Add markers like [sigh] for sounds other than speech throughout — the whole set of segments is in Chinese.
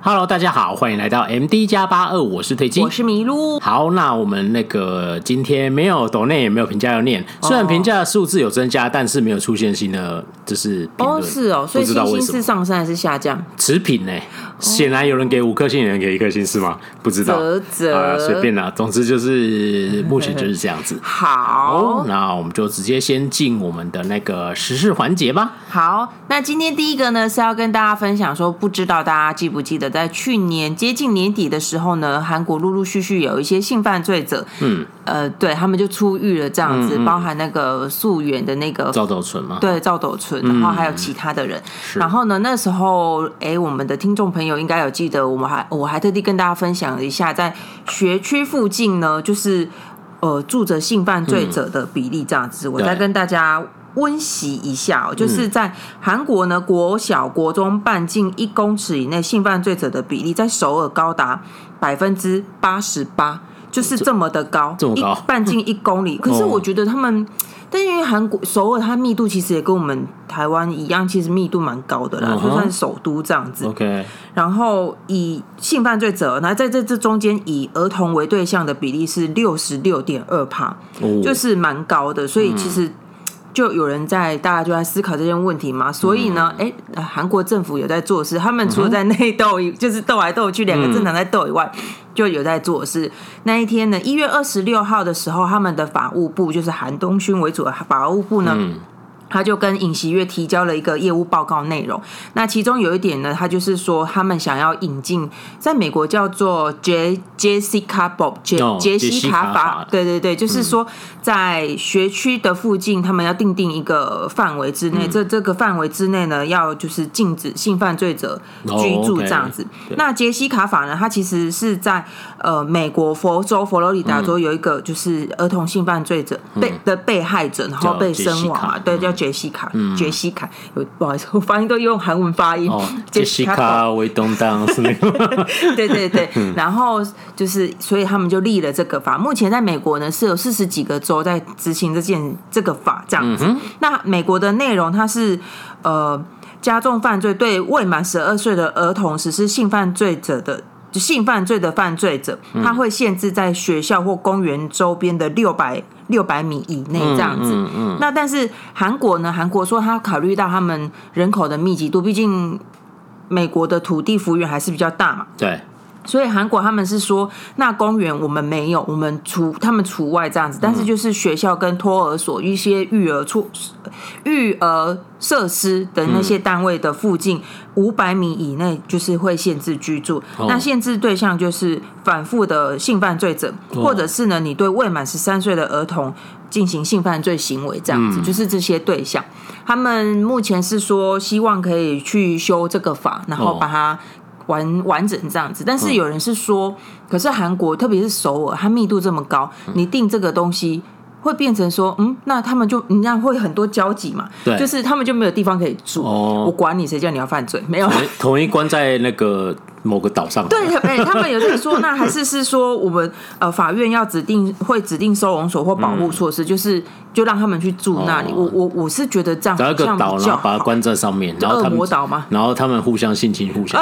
Hello，大家好，欢迎来到 MD 加八二，我是推机，我是麋鹿。好，那我们那个今天没有抖内，也没有评价要念。虽然评价的数字有增加，但是没有出现新的，就是哦，是哦，所以星星是上升还是下降？持平呢？显然有人给五颗星，有人给一颗星，是吗？不知道，啧啧啊，随便啦。总之就是目前就是这样子。[laughs] 好，那我们就直接先进我们的那个时事环节吧。好，那今天第一个呢是要跟大家分享说，不知道大家记不记得，在去年接近年底的时候呢，韩国陆陆续续有一些性犯罪者，嗯，呃，对他们就出狱了，这样子，嗯嗯。包含那个素媛的那个赵斗淳嘛，对，赵斗淳，然后还有其他的人，嗯、然后呢，那时候，哎，我们的听众朋友。有应该有记得，我们还我还特地跟大家分享了一下，在学区附近呢，就是呃住着性犯罪者的比例这样子。嗯、我再跟大家温习一下，哦就是在韩国呢，国小国中半径一公尺以内性犯罪者的比例，在首尔高达百分之八十八，就是这么的高，这么高，半径一公里。[laughs] 可是我觉得他们。但因为韩国首尔，它密度其实也跟我们台湾一样，其实密度蛮高的啦，就算是首都这样子。OK。然后以性犯罪者，那在这这中间以儿童为对象的比例是六十六点二帕，就是蛮高的。所以其实就有人在大家就在思考这件问题嘛。所以呢，哎，韩国政府有在做事，他们除了在内斗，就是斗来斗去，两个政党在斗以外。就有在做事。那一天呢，一月二十六号的时候，他们的法务部就是韩东勋为主的法务部呢。嗯他就跟尹锡悦提交了一个业务报告内容，那其中有一点呢，他就是说他们想要引进，在美国叫做杰杰西卡法杰杰西卡法，对对对，就是说在学区的附近，他们要定定一个范围之内，这这个范围之内呢，要就是禁止性犯罪者居住这样子。那杰西卡法呢，它其实是在呃美国佛州佛罗里达州有一个就是儿童性犯罪者被的被害者，然后被身亡嘛，对，叫。杰西卡，杰西卡，不好意思，[laughs] 我发音都用韩文发音。杰西卡为东当是那个，[laughs] 对对对。然后就是，所以他们就立了这个法。目前在美国呢，是有四十几个州在执行这件这个法，这样子。嗯、那美国的内容，它是呃加重犯罪对未满十二岁的儿童实施性犯罪者的。就性犯罪的犯罪者，他会限制在学校或公园周边的六百六百米以内这样子。嗯嗯嗯、那但是韩国呢？韩国说他考虑到他们人口的密集度，毕竟美国的土地幅员还是比较大嘛。对。所以韩国他们是说，那公园我们没有，我们除他们除外这样子。但是就是学校跟托儿所一些育儿处、育儿设施的那些单位的附近五百米以内，就是会限制居住。那限制对象就是反复的性犯罪者，或者是呢，你对未满十三岁的儿童进行性犯罪行为这样子，就是这些对象。他们目前是说希望可以去修这个法，然后把它。完完整这样子，但是有人是说，嗯、可是韩国特别是首尔，它密度这么高，你定这个东西会变成说，嗯，那他们就你这样会很多交集嘛？对，就是他们就没有地方可以住。哦，我管你谁叫你要犯罪，没有，统一关在那个。某个岛上，对，哎，他们有在说，[laughs] 那还是是说，我们呃，法院要指定会指定收容所或保护措施，就是就让他们去住那里。我我我是觉得这样，找一个岛，然后把它关在上面，然后恶魔岛嘛？然后他们互相性侵，互相，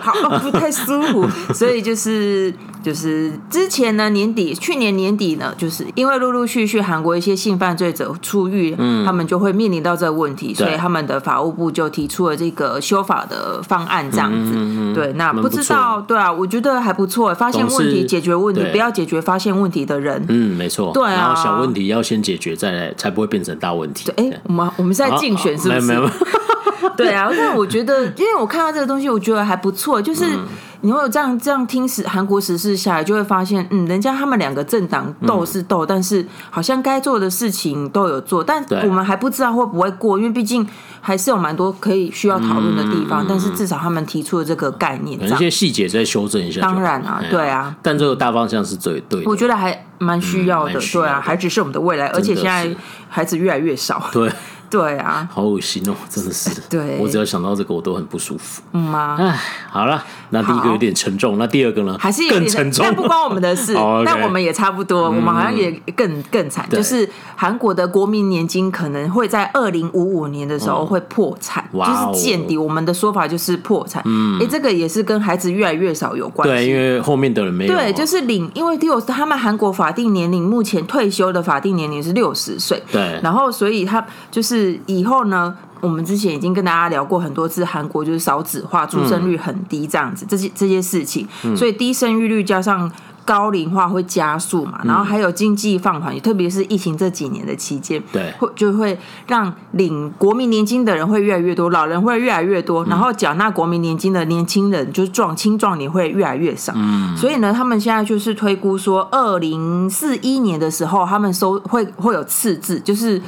好，不太舒服。[laughs] 所以就是就是之前呢，年底去年年底呢，就是因为陆陆续续韩国一些性犯罪者出狱，嗯，他们就会面临到这个问题，所以他们的法务部就提出了这个修法的方案，这样子，对。那不知道，对啊，我觉得还不错。发现问题，解决问题，不要解决发现问题的人。嗯，没错。对啊，然后小问题要先解决，再来才不会变成大问题。哎，我们我们是在竞选，是不是？没有没有。[laughs] [laughs] 对啊，但我觉得，因为我看到这个东西，我觉得还不错，就是。你会有这样这样听时韩国时事下来，就会发现，嗯，人家他们两个政党斗是斗，嗯、但是好像该做的事情都有做，但我们还不知道会不会过，因为毕竟还是有蛮多可以需要讨论的地方。嗯、但是至少他们提出了这个概念，有些细节再修正一下。当然啊，对啊，但这个大方向是最对的。我觉得还蛮需要的，嗯、需要的对啊，孩子是我们的未来，而且现在孩子越来越少。对。对啊，好恶心哦，真的是。[laughs] 对，我只要想到这个，我都很不舒服。嗯吗？哎，好了，那第一个有点沉重，那第二个呢？还是更沉重，但不关我们的事。[laughs] 但我们也差不多，我们好像也更更惨，就是韩国的国民年金可能会在二零五五年的时候会破产，就是见底。我们的说法就是破产。嗯，哎，这个也是跟孩子越来越少有关系。对，因为后面的人没有。对，就是领，因为六他们韩国法定年龄目前退休的法定年龄是六十岁。对，然后所以他就是以后呢。我们之前已经跟大家聊过很多次，韩国就是少子化，出生率很低这样子，嗯、这些这些事情，嗯、所以低生育率加上高龄化会加速嘛，然后还有经济放缓，特别是疫情这几年的期间，对，会就会让领国民年金的人会越来越多，老人会越来越多，然后缴纳国民年金的年轻人就是壮青壮年会越来越少，嗯，所以呢，他们现在就是推估说，二零四一年的时候，他们收会会有赤字，就是。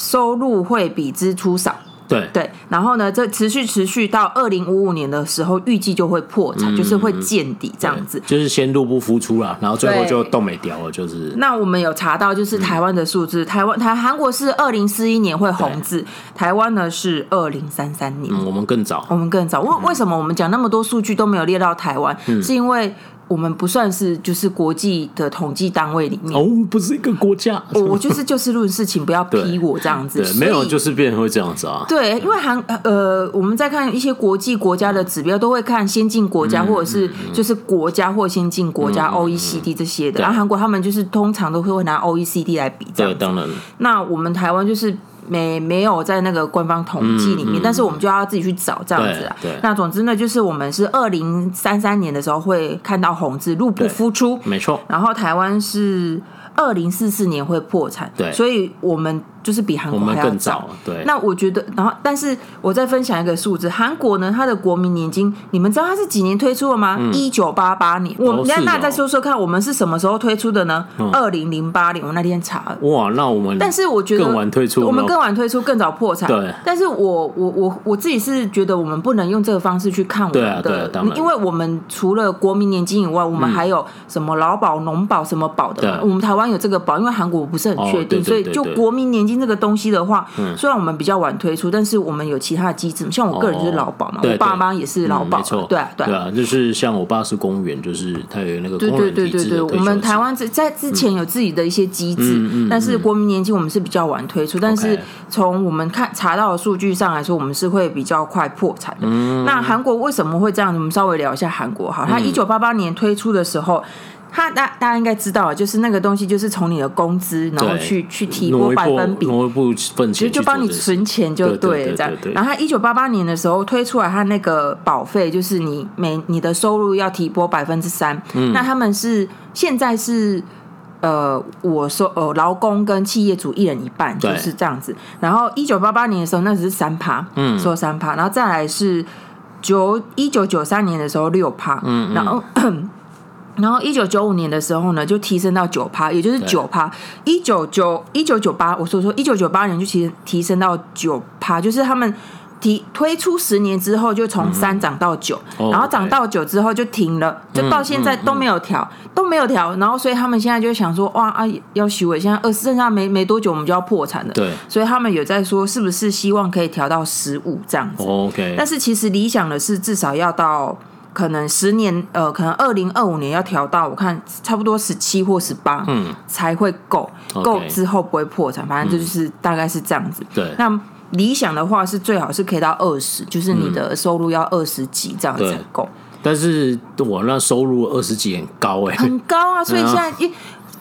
收入会比支出少，对对，然后呢，这持续持续到二零五五年的时候，预计就会破产，嗯、就是会见底这样子，就是先入不敷出了，然后最后就冻没掉了，就是。那我们有查到，就是台湾的数字，嗯、台湾台韩国是二零四一年会红字，台湾呢是二零三三年，嗯，我们更早，我们更早。为为什么我们讲那么多数据都没有列到台湾？嗯、是因为。我们不算是就是国际的统计单位里面哦，不是一个国家。我就是就事论事，请不要批我这样子。对，没有就是变成会这样子啊。对，因为韩呃，我们在看一些国际国家的指标，都会看先进国家或者是就是国家或先进国家 OECD 这些的。然后韩国他们就是通常都会拿 OECD 来比这样。对，当然。那我们台湾就是。没没有在那个官方统计里面，嗯嗯、但是我们就要自己去找这样子啊。那总之呢，就是我们是二零三三年的时候会看到红字，入不敷出，没错。然后台湾是二零四四年会破产，对，所以我们。就是比韩国还要早，对。那我觉得，然后，但是我再分享一个数字，韩国呢，它的国民年金，你们知道它是几年推出的吗？一九八八年。我们那再说说看，我们是什么时候推出的呢？二零零八年，我那天查。哇，那我们但是我觉得更晚推出，我们更晚推出，更早破产。对。但是我我我我自己是觉得，我们不能用这个方式去看我们的，因为我们除了国民年金以外，我们还有什么劳保、农保什么保的。我们台湾有这个保，因为韩国我不是很确定，所以就国民年金这个东西的话。话，虽然我们比较晚推出，但是我们有其他的机制，像我个人就是劳保嘛，我爸妈也是劳保，没错，对啊，对啊，就是像我爸是公务员，就是他有那个公务员体制。我们台湾在之前有自己的一些机制，但是国民年金我们是比较晚推出，但是从我们看查到的数据上来说，我们是会比较快破产的。那韩国为什么会这样？我们稍微聊一下韩国好，他一九八八年推出的时候。他大大家应该知道，就是那个东西，就是从你的工资，然后去去提拨百分比，挪一部分钱，其实就帮你存钱就对了，这样。然后他一九八八年的时候推出来，他那个保费就是你每你的收入要提拨百分之三。嗯，那他们是现在是呃，我说呃，劳工跟企业主一人一半，就是这样子。然后一九八八年的时候，那只是三趴，嗯，说三趴，然后再来是九一九九三年的时候六趴，嗯，然后。然后一九九五年的时候呢，就提升到九趴，也就是九趴。一九九一九九八，我说说一九九八年就提提升到九趴，就是他们提推出十年之后就从三涨到九，嗯，然后涨到九之后就停了，就到现在都没有调，都没有调。然后所以他们现在就想说，哇啊，要许我现在二剩下没没多久我们就要破产了。对，所以他们有在说，是不是希望可以调到十五这样子？OK，但是其实理想的是至少要到。可能十年，呃，可能二零二五年要调到，我看差不多十七或十八，嗯，才会够，够之后不会破产，反正就是大概是这样子。对，那理想的话是最好是可以到二十，就是你的收入要二十几这样才够。但是我那收入二十几很高哎，很高啊！[laughs] 所以现在一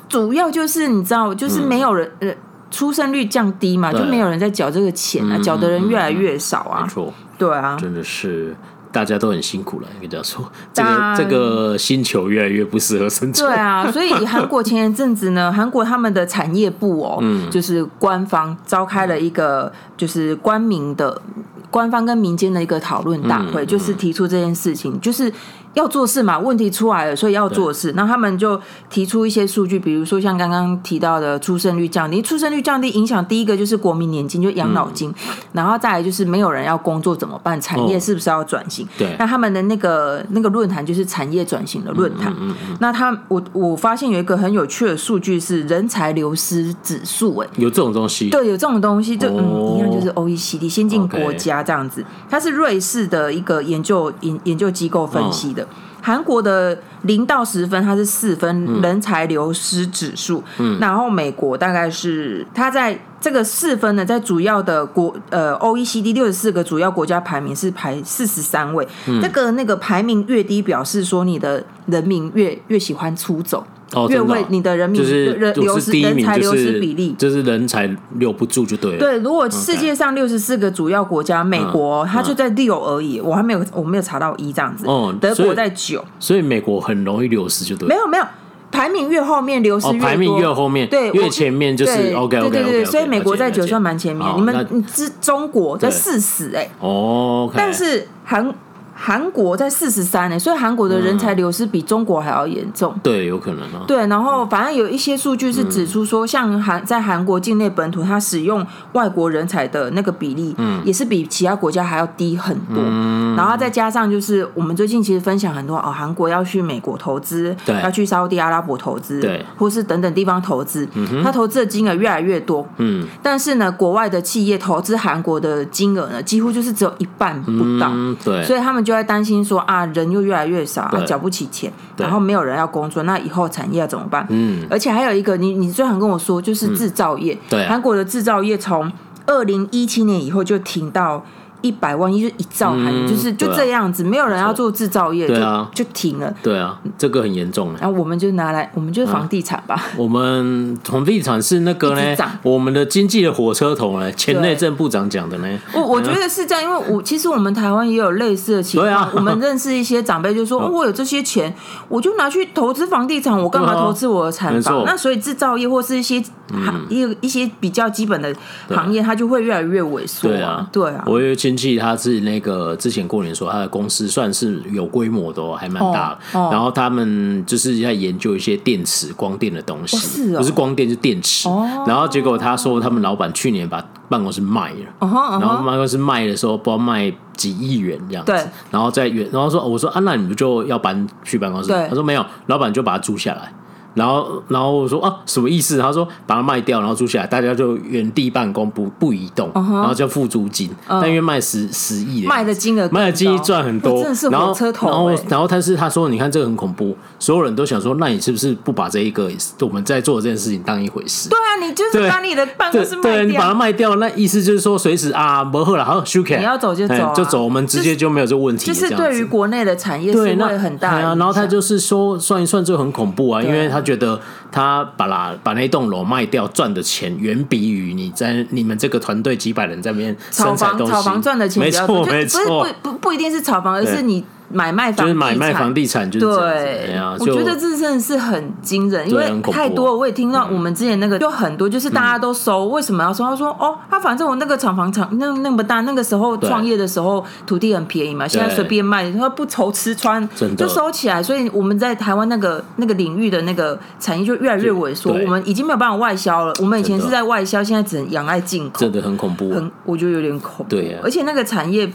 主要就是你知道，就是没有人呃出生率降低嘛，就没有人在缴这个钱啊，缴的人越来越少啊。没错，对啊，真的是。大家都很辛苦了，应该这样说，这个这个星球越来越不适合生存。对啊，[laughs] 所以韩国前一阵子呢，韩国他们的产业部哦，嗯，就是官方召开了一个就是官民的官方跟民间的一个讨论大会，就是提出这件事情，就是要做事嘛，问题出来了，所以要做事。那他们就提出一些数据，比如说像刚刚提到的出生率降低，出生率降低影响第一个就是国民年金，就养老金，嗯、然后再来就是没有人要工作怎么办？产业是不是要转型？哦、对，那他们的那个那个论坛就是产业转型的论坛。嗯那他我我发现有一个很有趣的数据是人才流失指数，哎，有这种东西？对，有这种东西，就、哦、嗯一样，就是 OECD 先进国家这样子，它是瑞士的一个研究研研究机构分析的。哦韩国的零到十分，它是四分人才流失指数。嗯，然后美国大概是它在这个四分呢，在主要的国呃 OECD 六十四个主要国家排名是排四十三位。嗯，这个那个排名越低，表示说你的人民越越喜欢出走。哦，越会你的人民就是人流失人才流失比例，就是人才留不住就对了。对，如果世界上六十四个主要国家，美国它就在六而已，我还没有我没有查到一这样子。哦，德国在九，所以美国很容易流失就对。没有没有，排名越后面流失越多，排名越后面对越前面就是 OK OK 对对对，所以美国在九算蛮前面。你们你知中国在四十哎哦，但是韩。韩国在四十三呢，所以韩国的人才流失比中国还要严重。嗯、对，有可能啊。对，然后反正有一些数据是指出说，像韩在韩国境内本土，它使用外国人才的那个比例，嗯，也是比其他国家还要低很多。嗯、然后再加上就是我们最近其实分享很多哦，韩国要去美国投资，对，要去沙乌地阿拉伯投资，对，或是等等地方投资，嗯哼，他投资的金额越来越多，嗯，但是呢，国外的企业投资韩国的金额呢，几乎就是只有一半不到，嗯、对，所以他们就在担心说。啊，人又越来越少，啊，缴不起钱，然后没有人要工作，那以后产业要怎么办？嗯，而且还有一个，你你最常跟我说，就是制造业，对，韩国的制造业从二零一七年以后就停到。一百万亿就一兆韩元，就是就这样子，没有人要做制造业，对啊，就停了。对啊，这个很严重。然后我们就拿来，我们就是房地产吧。我们房地产是那个呢，我们的经济的火车头呢，前内政部长讲的呢。我我觉得是这样，因为我其实我们台湾也有类似的情况。我们认识一些长辈就说，[laughs] 哦我有这些钱，我就拿去投资房地产，我干嘛投资我的产房？那所以制造业或是一些行一一些比较基本的行业，它就会越来越萎缩。对啊，对啊，我有亲戚，他是那个之前过年说他的公司算是有规模的，还蛮大的。然后他们就是在研究一些电池、光电的东西，不是光电，是电池。然后结果他说，他们老板去年把办公室卖了，然后办公室卖的时候，不知道卖几亿元这样子。然后在原，然后说我说啊，那你不就要搬去办公室？他说没有，老板就把它租下来。然后，然后我说啊，什么意思？他说把它卖掉，然后租下来，大家就原地办公，不不移动，然后就付租金。但因为卖十十亿，卖的金额卖的金额赚很多，真的是火车头。然后，然后，但是他说，你看这个很恐怖，所有人都想说，那你是不是不把这一个我们在做的这件事情当一回事？对啊，你就是把你的办公室卖掉，对，你把它卖掉，那意思就是说，随时啊，不喝了，好休克，你要走就走，就走，我们直接就没有这个问题。就是对于国内的产业是会很大。对啊，然后他就是说，算一算就很恐怖啊，因为他觉得他。把那把那栋楼卖掉赚的钱，远比于你在你们这个团队几百人在那边炒房炒房赚的钱没错没错，不不不一定是炒房，而是你。买卖房就是买卖房地产，就是对。我觉得这真的是很惊人，因为太多。我也听到我们之前那个就很多，就是大家都收，为什么要收？他说：“哦，他反正我那个厂房厂那那么大，那个时候创业的时候土地很便宜嘛，现在随便卖，他不愁吃穿，就收起来。所以我们在台湾那个那个领域的那个产业就越来越萎缩，我们已经没有办法外销了。我们以前是在外销，现在只能仰赖进口，真的很恐怖，很我觉得有点恐怖。对呀，而且那个产业。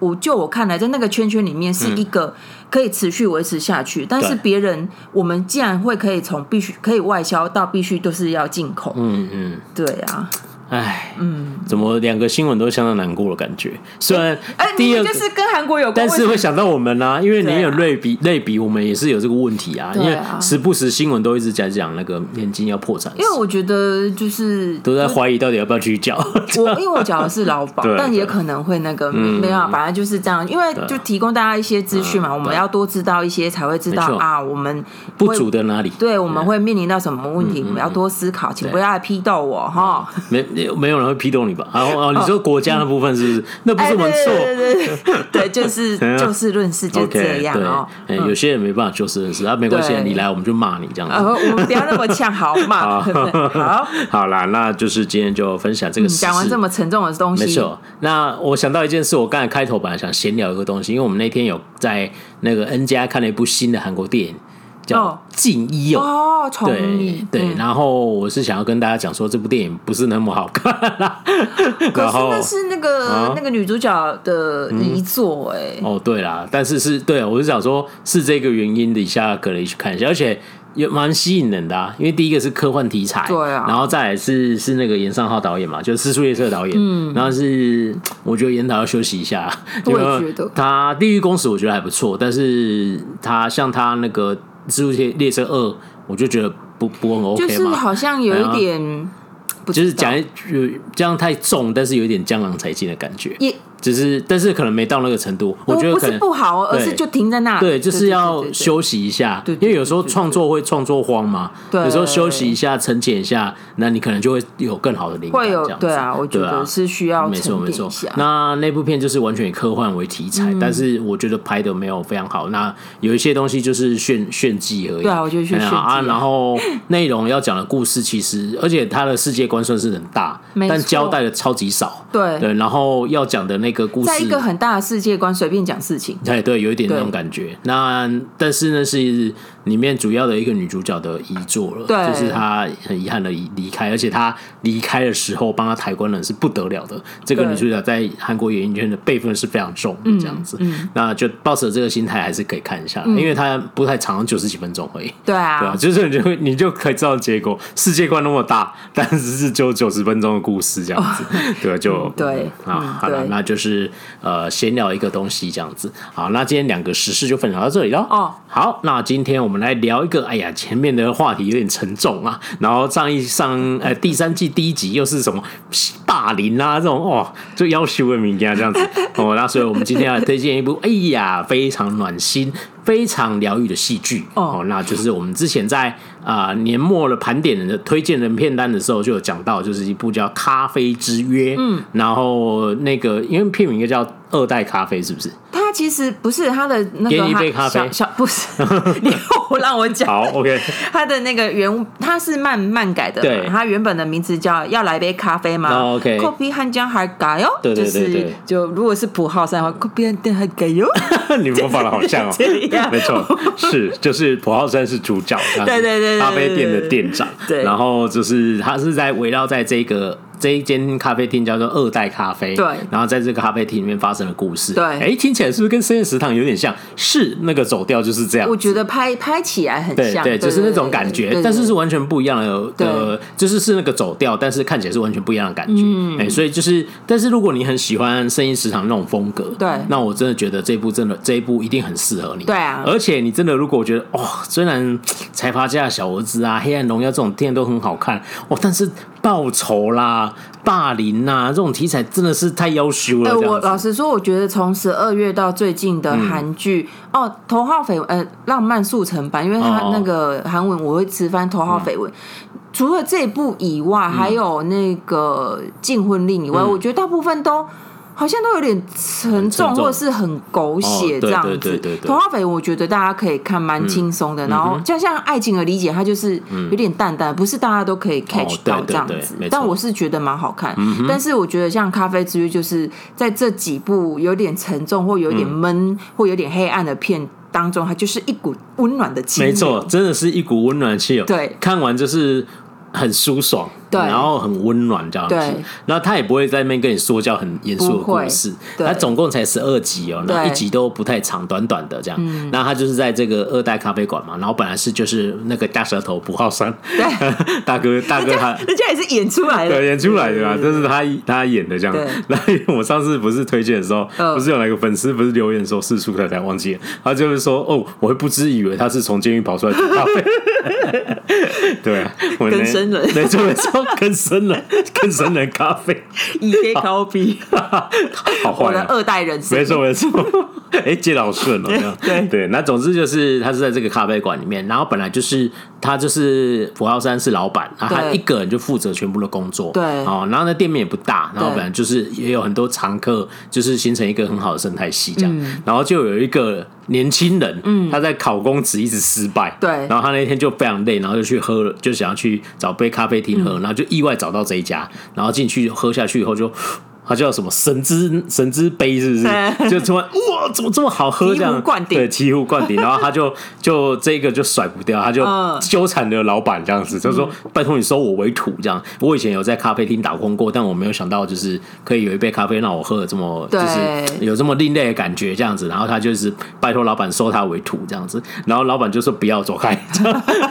我就我看来，在那个圈圈里面是一个可以持续维持下去，嗯、但是别人我们既然会可以从必须可以外销到必须都是要进口，嗯嗯，对啊。哎，嗯，怎么两个新闻都相当难过的感觉？虽然哎，第二就是跟韩国有关，但是会想到我们啊，因为你有类比类比，我们也是有这个问题啊。因为时不时新闻都一直在讲那个年金要破产，因为我觉得就是都在怀疑到底要不要去缴。我因为我缴的是劳保，[laughs] 但也可能会那个没有，反正就是这样。因为就提供大家一些资讯嘛，我们要多知道一些，才会知道啊，我们不足的哪里？对，我们会面临到什么问题？我们要多思考，请不要来批斗我哈。没。没有人会批斗你吧？然后哦，你说国家的部分是不是？那不是我们错，对对对，对，[laughs] 就是 [laughs] 就事论事，就这样哦。有些人没办法就事论事，啊，没关系，你来我们就骂你这样子。我们不要那么呛，好骂。[laughs] 好，好啦，那就是今天就分享这个。讲完这么沉重的东西，没错。那我想到一件事，我刚才开头本来想闲聊一个东西，因为我们那天有在那个 N 家看了一部新的韩国电影。叫静一哦，对对，然后我是想要跟大家讲说，这部电影不是那么好看啦，[laughs] 可是那是那个那个女主角的遗作哎。哦，对啦，但是是对，我是想说，是这个原因底下可以去看一下，而且也蛮吸引人的啊。因为第一个是科幻题材，对啊，然后再来是是那个严尚浩导演嘛，就是《尸速列车》导演，嗯，然后是我觉得严导要休息一下，我也觉得他《地狱公使》我觉得还不错，但是他像他那个。《蜘蛛列列车二》，我就觉得不不很 OK 就是好像有一点，就是讲有这样太重，但是有一点江郎才尽的感觉。只是，但是可能没到那个程度。我觉得可能不是不好，而是就停在那。对，就是要休息一下。因为有时候创作会创作荒嘛。对。有时候休息一下，沉淀一下，那你可能就会有更好的灵感。会有对啊，我觉得是需要没错没错。那那部片就是完全以科幻为题材，但是我觉得拍的没有非常好。那有一些东西就是炫炫技而已。对啊，我觉得炫技啊。然后内容要讲的故事，其实而且它的世界观算是很大，但交代的超级少。对对，然后要讲的那个故事，在一个很大的世界观，随便讲事情，对对，有一点那种感觉。那但是呢，是。里面主要的一个女主角的遗作了，对，就是她很遗憾的离离开，而且她离开的时候帮她抬棺的人是不得了的。这个女主角在韩国演艺圈的辈分是非常重的，这样子，嗯嗯、那就抱着这个心态还是可以看一下，嗯、因为她不太长，九十几分钟而已。对啊，对啊，就是你就会你就可以知道结果，世界观那么大，但是是就九十分钟的故事这样子，哦、对，就对啊，好了，那就是呃闲聊一个东西这样子。好，那今天两个时事就分享到这里了。哦，好，那今天我们。来聊一个，哎呀，前面的话题有点沉重啊。然后上一上，呃，第三季第一集又是什么霸凌啊这种哦，就要求的名家这样子哦。那所以我们今天要推荐一部，哎呀，非常暖心。非常疗愈的戏剧哦，那就是我们之前在啊、呃、年末的盘点的推荐人片单的时候就有讲到，就是一部叫《咖啡之约》。嗯，然后那个因为片名应该叫《二代咖啡》，是不是？其实不是他的那个，小,小不是，[laughs] 你让我讲。好，OK。他的那个原他是慢慢改的，对，他原本的名字叫要来杯咖啡吗、oh,？OK。c o p y 汉江还改哟，[laughs] 对对 [laughs] 对,对,对、就、如果是普浩山的话 c o p y 汉江还改哟。你模仿的好像哦，没错，是就是普浩山是主角，对对对，咖啡店的店长，对，然后就是他是在围绕在这个。这一间咖啡厅叫做二代咖啡，对。然后在这个咖啡厅里面发生的故事，对。哎，听起来是不是跟深夜食堂有点像？是那个走调就是这样。我觉得拍拍起来很像，对，就是那种感觉，但是是完全不一样的。呃，就是是那个走调，但是看起来是完全不一样的感觉。嗯。哎，所以就是，但是如果你很喜欢深夜食堂那种风格，对，那我真的觉得这一部真的这一部一定很适合你。对啊。而且你真的如果觉得哦，虽然财阀家的小儿子啊、黑暗荣耀这种店都很好看哦，但是。报仇啦、霸凌呐，这种题材真的是太要求了。我老实说，我觉得从十二月到最近的韩剧哦，《头号绯闻》呃，《浪漫速成版》，因为他那个韩文我会吃翻《头号绯闻》。除了这部以外，还有那个《禁婚令》以外，我觉得大部分都。好像都有点沉重，或者是很狗血这样子。头号绯闻我觉得大家可以看，蛮轻松的。然后就像爱情的理解，它就是有点淡淡，不是大家都可以 catch 到这样子。但我是觉得蛮好看。但是我觉得像《咖啡之约》，就是在这几部有点沉重或有点闷或有点黑暗的片当中，它就是一股温暖的气。没错，真的是一股温暖的气。对，看完就是。很舒爽，对，然后很温暖这样子，然后他也不会在那边跟你说教很严肃的故事，他总共才十二集哦，那一集都不太长，短短的这样，那他就是在这个二代咖啡馆嘛，然后本来是就是那个大舌头朴浩山，对，[laughs] 大哥 [laughs] 大哥他，人家也是演出来的，对，演出来的啦，这是他他演的这样，然后我上次不是推荐的时候，不是有那个粉丝不是留言说是出太太忘记了，他就是说哦，我会不知以为他是从监狱跑出来煮咖啡，[laughs] 对啊，我那。真的，没错没错，更深了，[laughs] 更深的咖啡，一杯咖啡，[laughs] 好坏，我的二代人生，没错没错。[laughs] 哎，接得好顺哦，这样对对。那总之就是他是在这个咖啡馆里面，然后本来就是他就是朴浩山是老板，然后他一个人就负责全部的工作，对哦。然后那店面也不大，然后本来就是也有很多常客，就是形成一个很好的生态系这样。然后就有一个年轻人，嗯，他在考公职一直失败，对。然后他那天就非常累，然后就去喝了，就想要去找杯咖啡厅喝，然后就意外找到这一家，然后进去喝下去以后就。它叫什么神之神之杯是不是？就突然哇，怎么这么好喝？这样灌顶对，醍醐灌顶。[laughs] 然后他就就这个就甩不掉，他就纠缠着老板这样子，就说拜托你收我为徒这样。我以前有在咖啡厅打工过，但我没有想到就是可以有一杯咖啡让我喝的这么就是有这么另类的感觉这样子。然后他就是拜托老板收他为徒这样子。然后老板就说不要走开，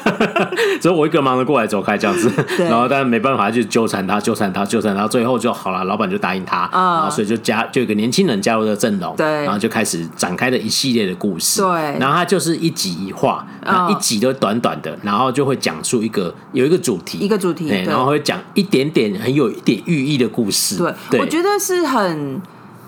[laughs] 所以我一个忙着过来走开这样子。然后但是没办法，就纠缠他，纠缠他，纠缠他，最后就好了，老板就答应。他啊，所以就加就有个年轻人加入了阵容，对，然后就开始展开了一系列的故事，对，然后他就是一集一话，一集都短短的，然后就会讲述一个有一个主题，一个主题，对，然后会讲一点点很有一点寓意的故事，对，我觉得是很。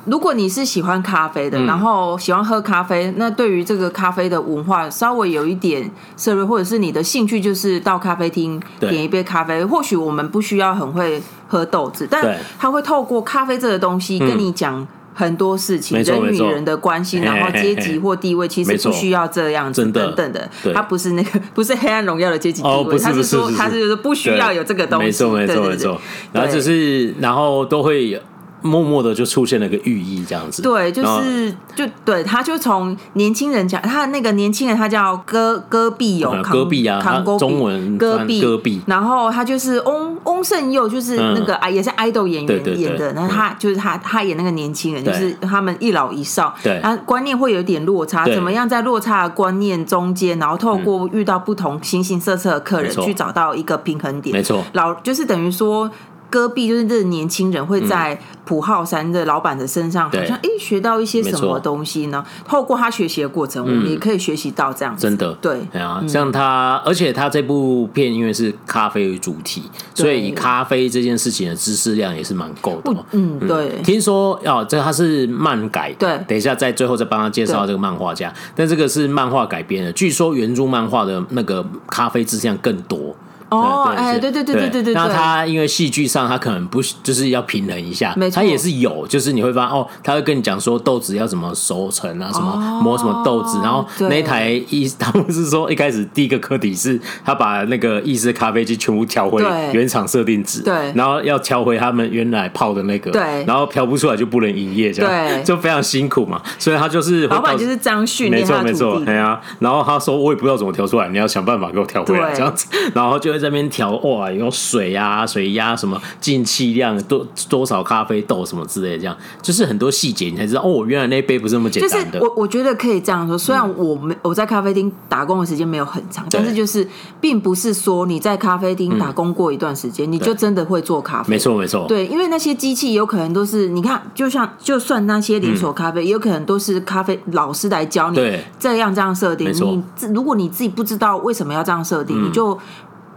如果你是喜欢咖啡的，然后喜欢喝咖啡，那对于这个咖啡的文化稍微有一点涉入，或者是你的兴趣就是到咖啡厅点一杯咖啡，或许我们不需要很会喝豆子，但他会透过咖啡这个东西跟你讲很多事情，人与人的关系，然后阶级或地位其实不需要这样子等等的，他不是那个 [laughs] 不是黑暗荣耀的阶级地位，他是说他是就是不需要有这个东西，没错没错没错，然后就是然后都会。默默的就出现了个寓意，这样子。对，就是就对，他就从年轻人讲，他那个年轻人他叫戈戈壁有，戈壁啊，康戈中文戈壁戈壁。然后他就是翁翁胜佑，就是那个啊也是 idol 演员演的。然后他就是他他演那个年轻人，就是他们一老一少，对，然后观念会有点落差，怎么样在落差的观念中间，然后透过遇到不同形形色色的客人，去找到一个平衡点。没错，老就是等于说。戈壁就是这年轻人会在普浩山的老板的身上，好像哎学到一些什么东西呢？透过他学习的过程，我们也可以学习到这样子。真的，对，啊，像他，而且他这部片因为是咖啡为主题，所以以咖啡这件事情的知识量也是蛮够的。嗯，对。听说哦，这他是漫改，对。等一下在最后再帮他介绍这个漫画家，但这个是漫画改编的，据说原著漫画的那个咖啡知识量更多。哦，哎，对对对对对对。那他因为戏剧上他可能不就是要平衡一下，他也是有，就是你会发现哦，他会跟你讲说豆子要怎么熟成啊，什么磨什么豆子，然后那一台意他们是说一开始第一个课题是他把那个意式咖啡机全部调回原厂设定值，对，然后要调回他们原来泡的那个，对，然后调不出来就不能营业，这样对。就非常辛苦嘛，所以他就是老板就是这样训练，没错没错，对啊，然后他说我也不知道怎么调出来，你要想办法给我调回来这样子，然后就在这边调哇。有水啊，水压什么，进气量多多少，咖啡豆什么之类的，这样就是很多细节，你才知道哦，原来那杯不是那么简单的。我我觉得可以这样说，虽然我没我在咖啡厅打工的时间没有很长，但是就是并不是说你在咖啡厅打工过一段时间，你就真的会做咖啡。没错没错，对，因为那些机器有可能都是你看，就像就算那些连锁咖啡，也有可能都是咖啡老师来教你这样这样设定。你如果你自己不知道为什么要这样设定，你就。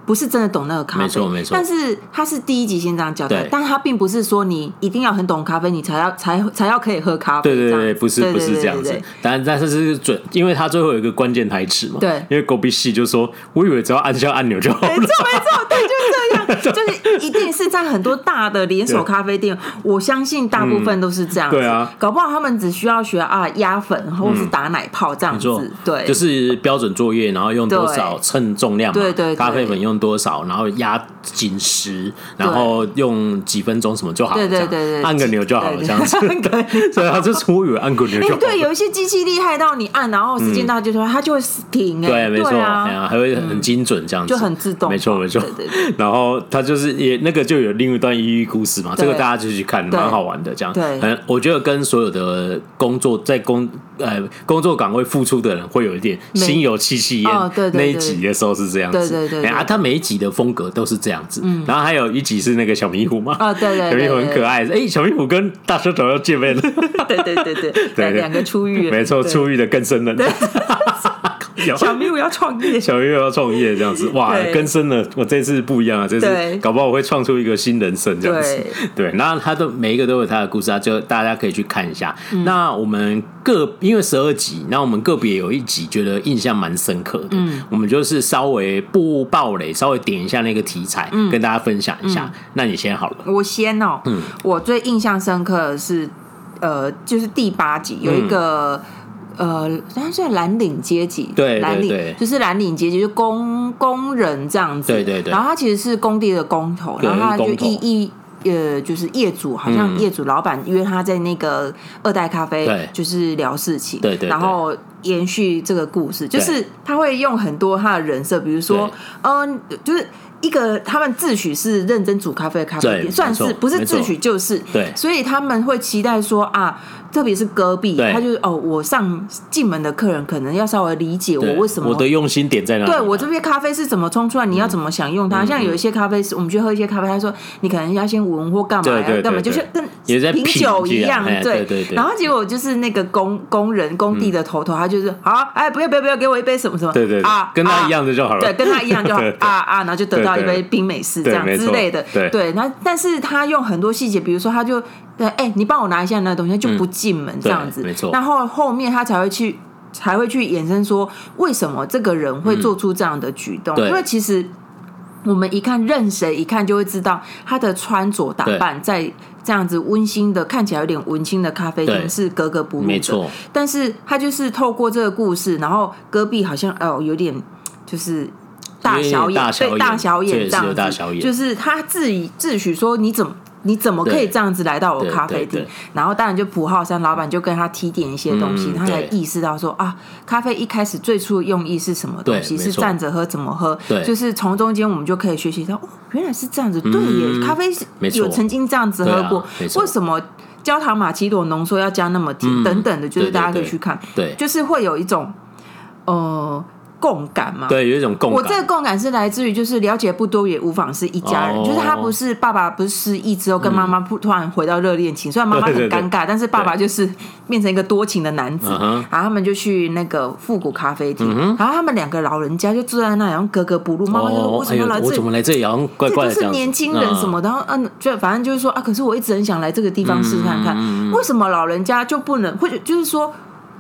不是真的懂那个咖啡，没错没错。但是他是第一集先这样教的，但他并不是说你一定要很懂咖啡，你才要才才要可以喝咖啡。对对对，不是不是这样子。但但是是准，因为他最后有一个关键台词嘛。对，因为狗逼戏就说，我以为只要按下按钮就好了。没错没错，对，就是这样，[laughs] 就是一定是在很多大的连锁咖啡店，我相信大部分都是这样。对啊，搞不好他们只需要学啊压粉或是打奶泡这样子。对，就是标准作业，然后用多少称重量嘛。对对，咖啡粉用。多少，然后压紧实，然后用几分钟什么就好了，对对对，按个钮就好了，这样子。对，所以他就出于按个钮就好。对，有一些机器厉害到你按，然后时间到就说它就会停。对，没错，对啊，还会很精准这样子，就很自动。没错，没错。然后他就是也那个就有另一段抑郁故事嘛，这个大家就去看，蛮好玩的。这样，对，嗯，我觉得跟所有的工作在工呃工作岗位付出的人会有一点心有戚戚焉。对对，那一集的时候是这样子。对对对，啊，他每一集的风格都是这样子，嗯，然后还有一集是那个小迷糊嘛，啊，对对，小迷糊很可爱，哎，小迷糊跟大舌头要见面了，对对对对，对 [laughs] 两个出狱，没错，出狱的更深了，小迷我要创业，小迷糊要创业这样子，哇，更深了。我这次不一样啊，这次搞不好我会创出一个新人生这样子。对，然后他都每一个都有他的故事啊，就大家可以去看一下。那我们个因为十二集，那我们个别有一集觉得印象蛮深刻的，嗯，我们就是稍微不暴雷，稍微点一下那个题材，跟大家分享一下。那你先好了，我先哦，嗯，我最印象深刻的是，呃，就是第八集有一个。呃，他是蓝领阶级，对，蓝领就是蓝领阶级，就工工人这样子，对对对。然后他其实是工地的工头，然后他就一一呃，就是业主，好像业主老板约他在那个二代咖啡，就是聊事情，对对。然后延续这个故事，就是他会用很多他的人设，比如说，嗯，就是一个他们自诩是认真煮咖啡的咖啡店，算是不是自诩就是，对，所以他们会期待说啊。特别是戈壁，他就是哦，我上进门的客人可能要稍微理解我为什么我的用心点在哪里？对我这边咖啡是怎么冲出来？你要怎么享用它？像有一些咖啡是，我们去喝一些咖啡，他说你可能要先闻或干嘛呀？干嘛？就是跟品酒一样，对对对。然后结果就是那个工工人工地的头头，他就是好，哎，不要不要不要，给我一杯什么什么？对对啊，跟他一样的就好了。对，跟他一样就好 [laughs] 啊啊，然后就得到一杯冰美式这样之类的。对那，但是他用很多细节，比如说他就。对，哎、欸，你帮我拿一下那个东西，就不进门这样子。没错。然后后面他才会去，才会去衍生说，为什么这个人会做出这样的举动？因为其实我们一看认谁，一看就会知道他的穿着打扮，在这样子温馨的，看起来有点文青的咖啡厅是格格不入的。没错。但是他就是透过这个故事，然后戈壁好像哦有点就是大小眼，对大小眼这样子，就是他自己自诩说你怎么。你怎么可以这样子来到我咖啡厅？然后当然就普浩山老板就跟他提点一些东西，他才意识到说啊，咖啡一开始最初的用意是什么东西？是站着喝，怎么喝？就是从中间我们就可以学习到，哦，原来是这样子。对耶，咖啡有曾经这样子喝过。为什么焦糖玛奇朵浓缩要加那么甜？等等的，就是大家可以去看。对，就是会有一种呃。共感嘛？对，有一种共感。我这个共感是来自于，就是了解不多也无妨是一家人。就是他不是爸爸，不是失忆之后跟妈妈突然回到热恋情，虽然妈妈很尴尬，但是爸爸就是变成一个多情的男子。然后他们就去那个复古咖啡厅，然后他们两个老人家就坐在那，然后格格不入。妈妈就说：“为什么来这里？我怎么来这里？好像怪怪的。”这都是年轻人什么的。然后嗯，就反正就是说啊，可是我一直很想来这个地方试试看看，为什么老人家就不能？或者就是说。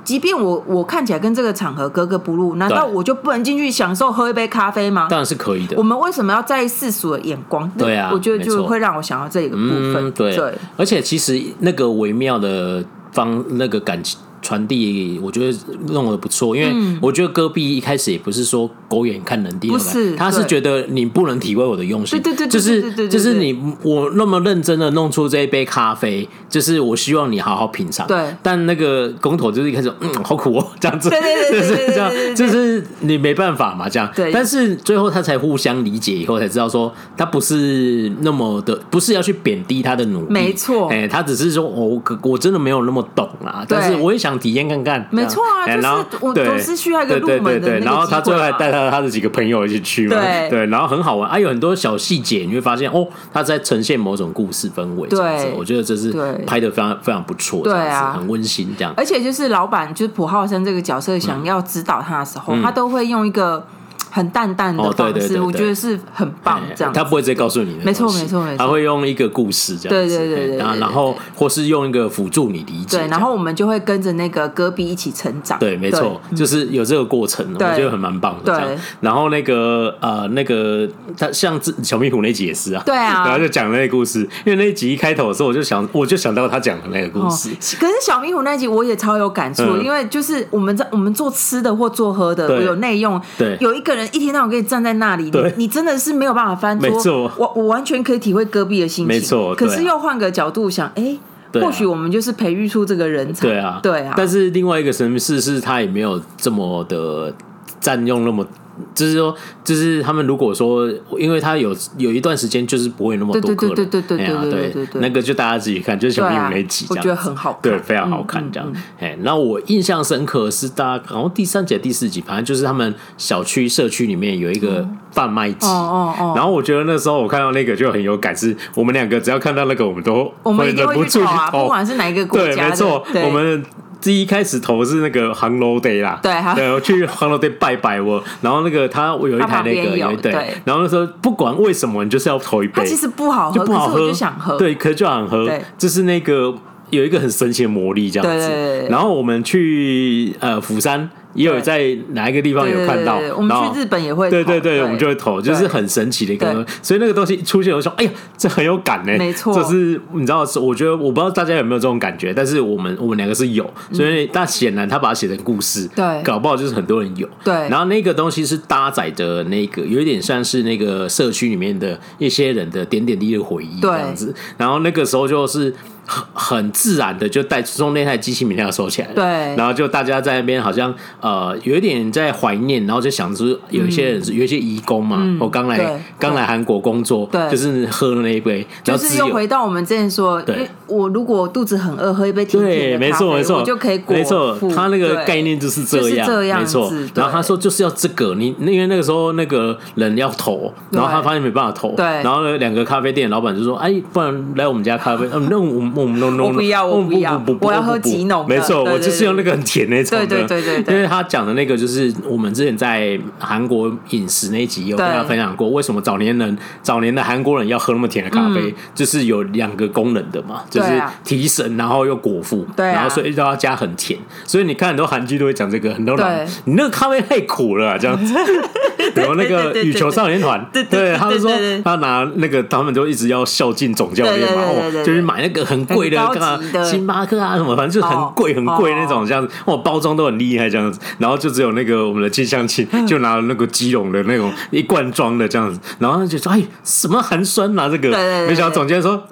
即便我我看起来跟这个场合格格不入，难道我就不能进去享受喝一杯咖啡吗？当然是可以的。我们为什么要在意世俗的眼光？对啊，我觉得就会让我想到这一个部分。嗯、对，对，而且其实那个微妙的方那个感情。传递我觉得弄得不错，因为我觉得戈壁一开始也不是说狗眼看人低，不是，他是觉得你不能体会我的用心，对对对，就是就是你我那么认真的弄出这一杯咖啡，就是我希望你好好品尝，对。但那个工头就是一开始嗯，好苦哦，这样子，对对对，就是 [laughs] 这样，就是你没办法嘛，这样。对。但是最后他才互相理解以后才知道说他不是那么的，不是要去贬低他的努力，没错。哎，他只是说我我真的没有那么懂啊，但是我也想。体验看看，没错啊，就是我总是需要一个入门的，然后他最后还带他他的几个朋友一起去嘛，对，然后很好玩，还有很多小细节，你会发现哦，他在呈现某种故事氛围，对，我觉得这是拍的非常非常不错，对啊，很温馨这样。而且就是老板，就是朴浩生这个角色想要指导他的时候，他都会用一个。很淡淡的方式，我觉得是很棒。这样，他不会直接告诉你，没错没错没错，他会用一个故事这样，对对对对，然后或是用一个辅助你理解，对，然后我们就会跟着那个戈壁一起成长。对，没错，就是有这个过程，我觉得很蛮棒的。对，然后那个呃那个他像小壁虎那集也是啊，对啊，然后就讲那个故事，因为那一集一开头的时候，我就想我就想到他讲的那个故事。可是小壁虎那集我也超有感触，因为就是我们在我们做吃的或做喝的，有内用，对，有一个人。一天到晚给你站在那里，你你真的是没有办法翻桌。没错，我我完全可以体会戈壁的心情。没错，可是又换个角度想，哎，或许我们就是培育出这个人才。对啊，对啊。但是另外一个神事是，他也没有这么的占用那么。就是说，就是他们如果说，因为他有有一段时间就是不会那么多客人，对对对对对对对对对，那个就大家自己看，就是小壁虎那集，我觉得很好，对，非常好看这样。哎，然后我印象深刻是大家，然后第三集、第四集，反正就是他们小区社区里面有一个贩卖机，哦哦，然后我觉得那时候我看到那个就很有感，是我们两个只要看到那个，我们都会忍不住啊，不管是哪一个国家，对，没错，我们。第一开始投是那个航楼 day 啦，对，对，我去航楼 day 拜拜我，然后那个他我有一台那个有对，然后那时候不管为什么你就是要投一杯，它其实不好喝，就不好喝，就想喝，对，可是就想喝，就是那个有一个很神奇的魔力这样子，然后我们去呃釜山。也有在哪一个地方有看到，我们去日本也会，对对对，我们就会投，就是很神奇的一个。所以那个东西出现，我说，哎呀，这很有感呢。没错，就是你知道，是我觉得我不知道大家有没有这种感觉，但是我们我们两个是有，所以但显然他把它写成故事，对，搞不好就是很多人有。对，然后那个东西是搭载的那个，有一点像是那个社区里面的一些人的点点滴滴的回忆这样子。然后那个时候就是。很很自然的就带从那台机器明天要收起来。了，对，然后就大家在那边好像呃有一点在怀念，然后就想说有一些人是、嗯、有一些移工嘛，我刚、嗯、来刚来韩国工作，对，就是喝了那一杯，就是又回到我们之前说，对，我如果肚子很饿，喝一杯甜甜的对，没错没错，我就可以果没错，他那个概念就是这样，就是、这样没错。然后他说就是要这个，你因为那个时候那个人要投，然后他发现没办法投，对，然后呢两个咖啡店老板就说，哎，不然来我们家咖啡，嗯，那我们。我不要，我不要，我要喝吉浓。没错，我就是用那个很甜那种的。对对对对，因为他讲的那个就是我们之前在韩国饮食那一集有跟他分享过，为什么早年人早年的韩国人要喝那么甜的咖啡，就是有两个功能的嘛，就是提神，然后又果腹，然后所以都要加很甜。所以你看很多韩剧都会讲这个，很多人你那个咖啡太苦了，这样子。[laughs] 然后那个羽球少年团，对，他们说他拿那个，他们都一直要孝敬总教练嘛，就是买那个很贵的。干嘛？星巴克啊，什么，反正就是很贵、很贵那种，这样子，哇，包装都很厉害，这样子。然后就只有那个我们的金相庆，就拿了那个基隆的那种一罐装的这样子。然后他就说：“哎，什么寒酸啊？这个。”没想到总监说。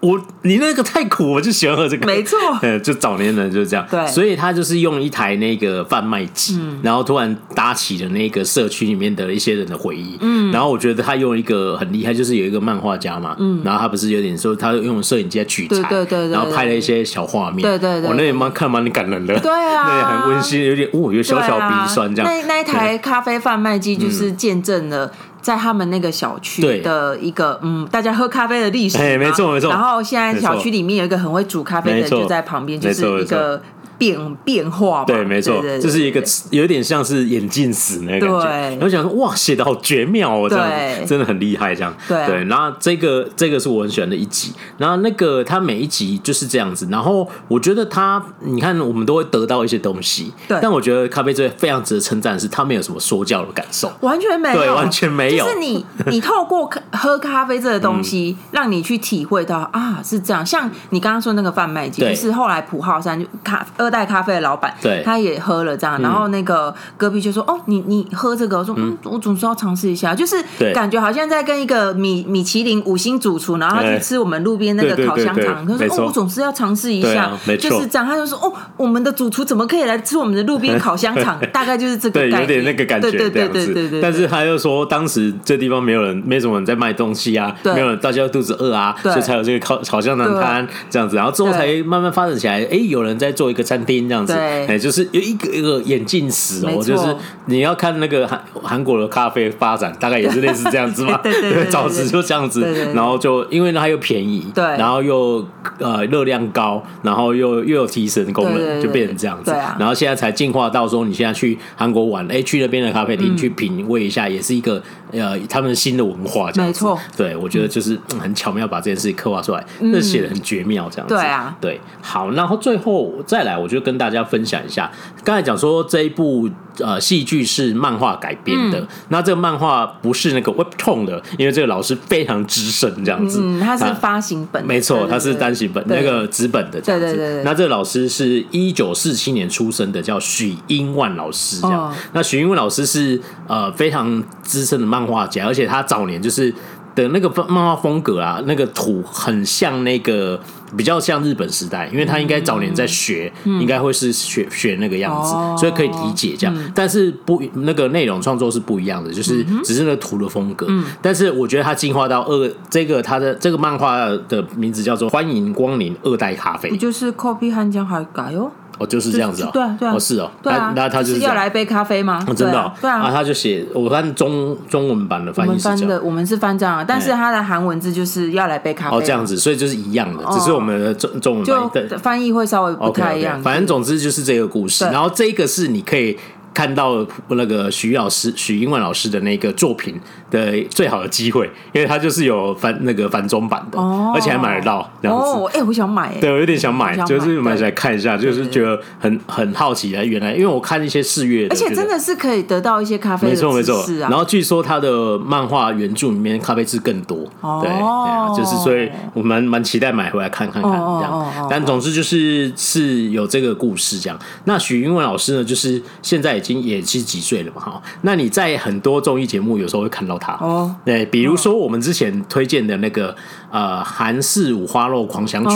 我你那个太苦，我就喜欢喝这个。没错，[laughs] 呃，就早年人就是这样。对，所以他就是用一台那个贩卖机，然后突然搭起了那个社区里面的一些人的回忆。嗯，然后我觉得他用一个很厉害，就是有一个漫画家嘛，嗯，然后他不是有点说他用摄影机在取材，对对对，然后拍了一些小画面，对对对，我那也蛮看蛮感人的，对啊，[laughs] 那也很温馨，有点哦，有小小鼻酸这样。那那一台咖啡贩卖机就是见证了。在他们那个小区的一个嗯，大家喝咖啡的历史，哎，没错没错。然后现在小区里面有一个很会煮咖啡的人就在旁边，就是一个。变变化对，没错，这是一个有点像是眼镜死那个感觉。然后想说，哇，写的好绝妙哦，这样子真的很厉害，这样对。对然后这个这个是我很喜欢的一集。然后那个他每一集就是这样子。然后我觉得他，你看我们都会得到一些东西，对。但我觉得咖啡最非常值得称赞的是，他没有什么说教的感受，完全没有，对，完全没有。就是你你透过喝咖啡这个东西，[laughs] 让你去体会到啊，是这样。像你刚刚说那个贩卖机，就是后来普浩山就咖二代咖啡的老板。对，他也喝了这样，然后那个隔壁就说：“哦，你你喝这个？”我说：“嗯，我总是要尝试一下，就是感觉好像在跟一个米米其林五星主厨，然后他去吃我们路边那个烤香肠。他说：‘哦，我总是要尝试一下，就是这样。’他就说：‘哦，我们的主厨怎么可以来吃我们的路边烤香肠？’ [laughs] 大概就是这个，对，有点那个感觉，对对对对对。但是他又说，当时这地方没有人，没什么人在卖东西啊，没有人，大家肚子饿啊，所以才有这个烤烤香肠摊这样子。然后之后才慢慢发展起来，哎，有人在做一个餐厅这样子，哎，就是有一。个一个眼镜史哦，就是你要看那个韩韩国的咖啡发展，大概也是类似这样子嘛。[laughs] 对对 [laughs] 对，早期就这样子，然后就因为它又便宜，对，然后又呃热量高，然后又又有提神功能，就变成这样子。然后现在才进化到说，你现在去韩国玩，哎，去那边的咖啡厅去品味一下，也是一个呃他们新的文化，这样子。没错，对我觉得就是很巧妙把这件事情刻画出来，那写的很绝妙，这样子。对啊，对，好，然后最后再来，我就跟大家分享一下。刚才讲说这一部呃戏剧是漫画改编的，嗯、那这个漫画不是那个 Webtoon 的，因为这个老师非常资深，这样子。嗯，他是发行本，没错，他是单行本那个纸本的这样子。对对对对，那这个老师是一九四七年出生的，叫许英万老师。这样，哦、那许英万老师是呃非常资深的漫画家，而且他早年就是。的那个漫画风格啊，那个图很像那个比较像日本时代，因为他应该早年在学，嗯、应该会是学学那个样子，嗯、所以可以理解这样。嗯、但是不那个内容创作是不一样的，就是只是那个图的风格。嗯、但是我觉得他进化到二这个他的这个漫画的名字叫做《欢迎光临二代咖啡》，不就是 copy 汉江海改哟？哦，就是这样子哦，对啊，对啊，是哦，对啊，那他就是要来杯咖啡吗？真的，对啊，他就写我翻中中文版的翻译是的，我们是翻这样，但是他的韩文字就是要来杯咖啡。哦，这样子，所以就是一样的，只是我们的中中文就翻译会稍微不太一样。反正总之就是这个故事，然后这个是你可以。看到那个徐老师许英文老师的那个作品的最好的机会，因为他就是有繁那个繁中版的，而且还买得到这样子。哎，我想买，对，我有点想买，就是买起来看一下，就是觉得很很好奇啊。原来，因为我看一些四月的，而且真的是可以得到一些咖啡，没错没错。然后据说他的漫画原著里面咖啡渍更多，对，就是所以我蛮蛮期待买回来看看看这样。但总之就是是有这个故事这样。那许英文老师呢，就是现在。已经也七十几岁了嘛，哈。那你在很多综艺节目有时候会看到他。哦。对，比如说我们之前推荐的那个呃韩式五花肉狂想曲，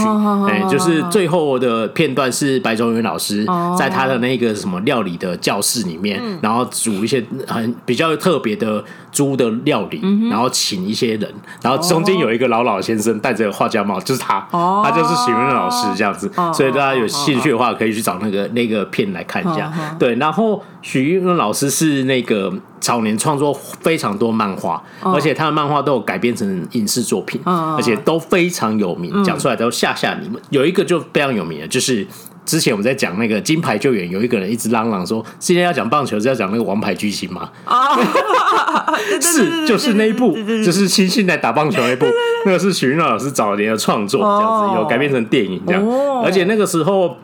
哎，就是最后的片段是白种元老师在他的那个什么料理的教室里面，然后煮一些很比较特别的猪的料理，然后请一些人，然后中间有一个老老先生戴着画家帽，就是他，他就是许文老师这样子。所以大家有兴趣的话，可以去找那个那个片来看一下。对，然后。许英文老师是那个早年创作非常多漫画，而且他的漫画都有改编成影视作品，而且都非常有名，讲出来都吓吓你们。有一个就非常有名的，就是之前我们在讲那个金牌救援，有一个人一直嚷嚷说，今天要讲棒球是要讲那个王牌巨星吗？[laughs] 是，就是那一部，就是星星来打棒球那一部，那个是许英文老师早年的创作，这样子有改编成电影这样，而且那个时候。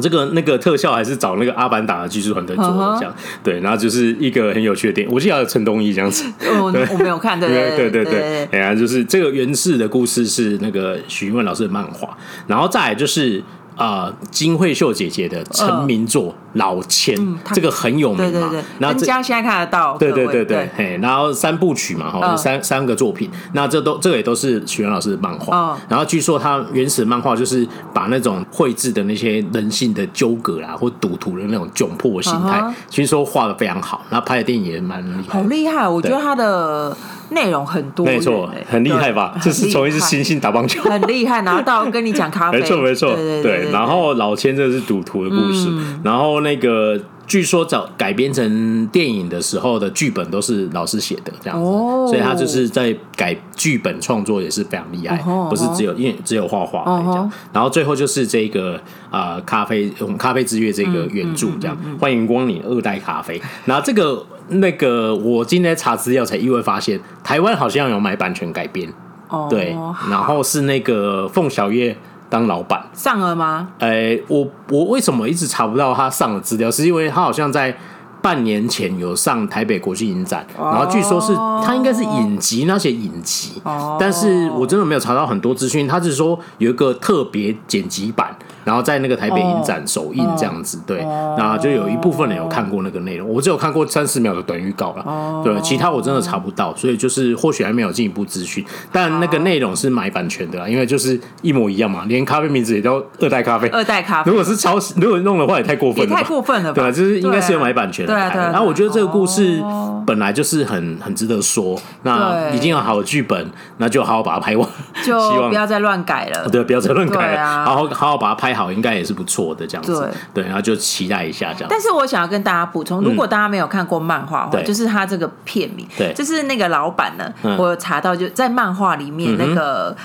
这个那个特效还是找那个阿凡达的技术团队做的，这样。对，然后就是一个很有趣的电影，我记得有陈东义这样子，我我没有看，对 [laughs] 对对对，哎呀，就是这个原始的故事是那个许云文老师的漫画，然后再来就是。啊，金惠秀姐姐的成名作《老千》，这个很有名嘛。然后家现在看得到。对对对对，嘿，然后三部曲嘛，哈，三三个作品，那这都这个也都是许元老师的漫画。然后据说他原始漫画就是把那种绘制的那些人性的纠葛啦，或赌徒的那种窘迫的心态，据说画的非常好。然后拍的电影也蛮厉害。好厉害，我觉得他的。内容很多，没错，很厉害吧？这是从一只猩猩打棒球，很厉害。然后到跟你讲咖啡，[laughs] 没错没错，对。然后老千这是赌徒的故事，然后那个据说找改编成电影的时候的剧本都是老师写的，这样子，所以他就是在改剧本创作也是非常厉害，不是只有因为只有画画这样。然后最后就是这个啊咖啡，我们咖啡之月这个原著这样，欢迎光临二代咖啡。然后这个。那个，我今天查资料才意外发现，台湾好像有买版权改编，哦，对，然后是那个凤小岳当老板上了吗？哎、欸，我我为什么一直查不到他上的资料？是因为他好像在。半年前有上台北国际影展，然后据说是他应该是影集那些影集，但是我真的没有查到很多资讯。他是说有一个特别剪辑版，然后在那个台北影展首映这样子，对，然后就有一部分人有看过那个内容，我只有看过三十秒的短预告了，对，其他我真的查不到，所以就是或许还没有进一步资讯，但那个内容是买版权的啦，因为就是一模一样嘛，连咖啡名字也叫二代咖啡，二代咖啡，如果是抄袭，如果弄的话也太过分了，太过分了，对，就是应该是有买版权。对对，然后我觉得这个故事本来就是很很值得说，那已经有好的剧本，那就好好把它拍完，[laughs] 就不要再乱改了。对，不要再乱改了，好好好好把它拍好，应该也是不错的这样子。对，然后就期待一下这样。但是我想要跟大家补充，如果大家没有看过漫画的话，就是他这个片名，对，就是那个老板呢，我有查到就在漫画里面那个。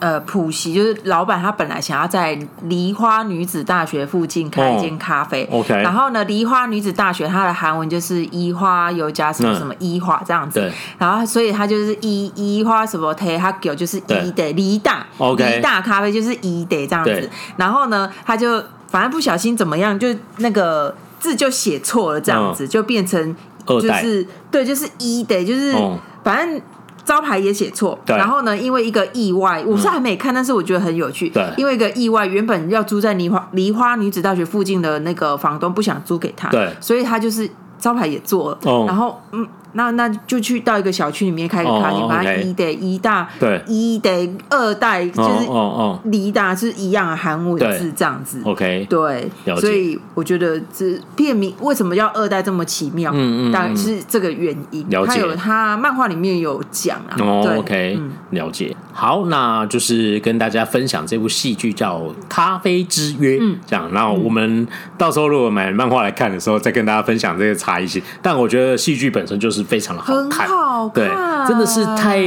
呃，普席就是老板，他本来想要在梨花女子大学附近开一间咖啡。Oh, OK。然后呢，梨花女子大学它的韩文就是一花又加什么什么一花这样子。对。然后，所以他就是一一花什么特哈狗就是一的梨大。OK。梨大咖啡就是一的这样子。然后呢，他就反正不小心怎么样，就那个字就写错了，这样子就变成就是对，就是一的，就是反正。招牌也写错，然后呢，因为一个意外，我是还没看，但是我觉得很有趣。对，因为一个意外，原本要租在梨花梨花女子大学附近的那个房东不想租给他，对，所以他就是招牌也做了。然后嗯，那那就去到一个小区里面开个咖啡，把它一代一大，对，一代二代就是哦哦，离大是一样的韩文字这样子。OK，对，所以我觉得这片名为什么叫二代这么奇妙？嗯嗯，当然是这个原因。了解，还有他漫画里面有讲啊。哦，OK，了解。好，那就是跟大家分享这部戏剧叫《咖啡之约》，这样。然后我们到时候如果买漫画来看的时候，再跟大家分享这个差异性。但我觉得戏剧本身就是非常的好看，很好看，对，真的是太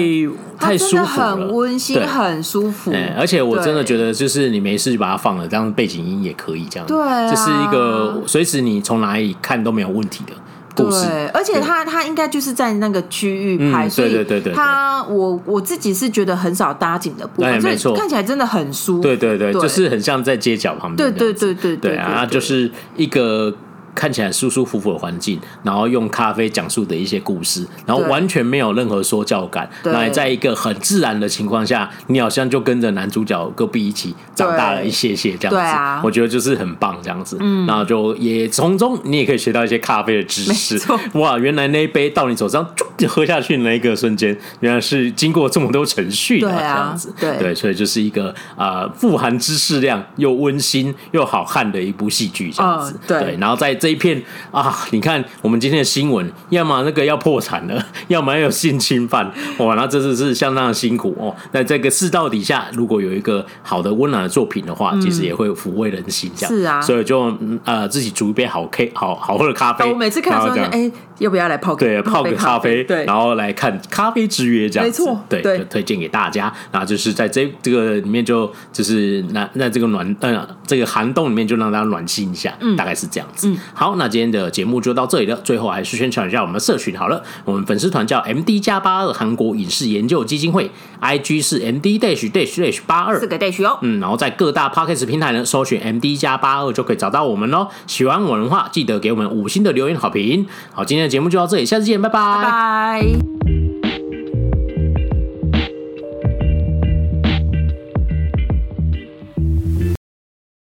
太舒服了，很温馨，很舒服。而且我真的觉得，就是你没事就把它放了，这样背景音也可以这样。对，这是一个随时你从哪里看都没有问题的。对，而且他他应该就是在那个区域拍，所以他我我自己是觉得很少搭景的部分，所以看起来真的很舒服。对对对，就是很像在街角旁边。对对对对对啊，就是一个。看起来舒舒服服的环境，然后用咖啡讲述的一些故事，然后完全没有任何说教感，那在一个很自然的情况下，你好像就跟着男主角戈壁一起长大了一些些这样子，啊、我觉得就是很棒这样子，嗯，然后就也从中你也可以学到一些咖啡的知识，哇，原来那一杯到你手上就喝下去那一个瞬间，原来是经过这么多程序的这样子，对，啊、对，对，所以就是一个啊、呃、富含知识量又温馨又好看的一部戏剧这样子，哦、对，对，然后在这一片啊，你看我们今天的新闻，要么那个要破产了，[laughs] 要么要有性侵犯，哇，那真的是相当的辛苦哦。那这个世道底下，如果有一个好的温暖的作品的话，其实也会抚慰人心，这样、嗯、是啊。所以就呃自己煮一杯好 K 好好喝的咖啡，我每次看的时候，哎，要不要来泡？对，泡个咖啡，对，然后来看《咖啡之约》这样子，没错，对，对就推荐给大家。那就是在这这个里面就，就就是那那这个暖呃这个寒冬里面，就让大家暖心一下，嗯，大概是这样子。嗯、好，那。今天的节目就到这里了，最后还是宣传一下我们的社群好了。我们粉丝团叫 MD 加八二韩国影视研究基金会，IG 是 MD dash dash dash 八二四个 dash 哦。嗯，然后在各大 Podcast 平台呢，搜寻 MD 加八二就可以找到我们喽。喜欢我们的话，记得给我们五星的留言好评。好，今天的节目就到这里，下次见，拜拜。拜拜。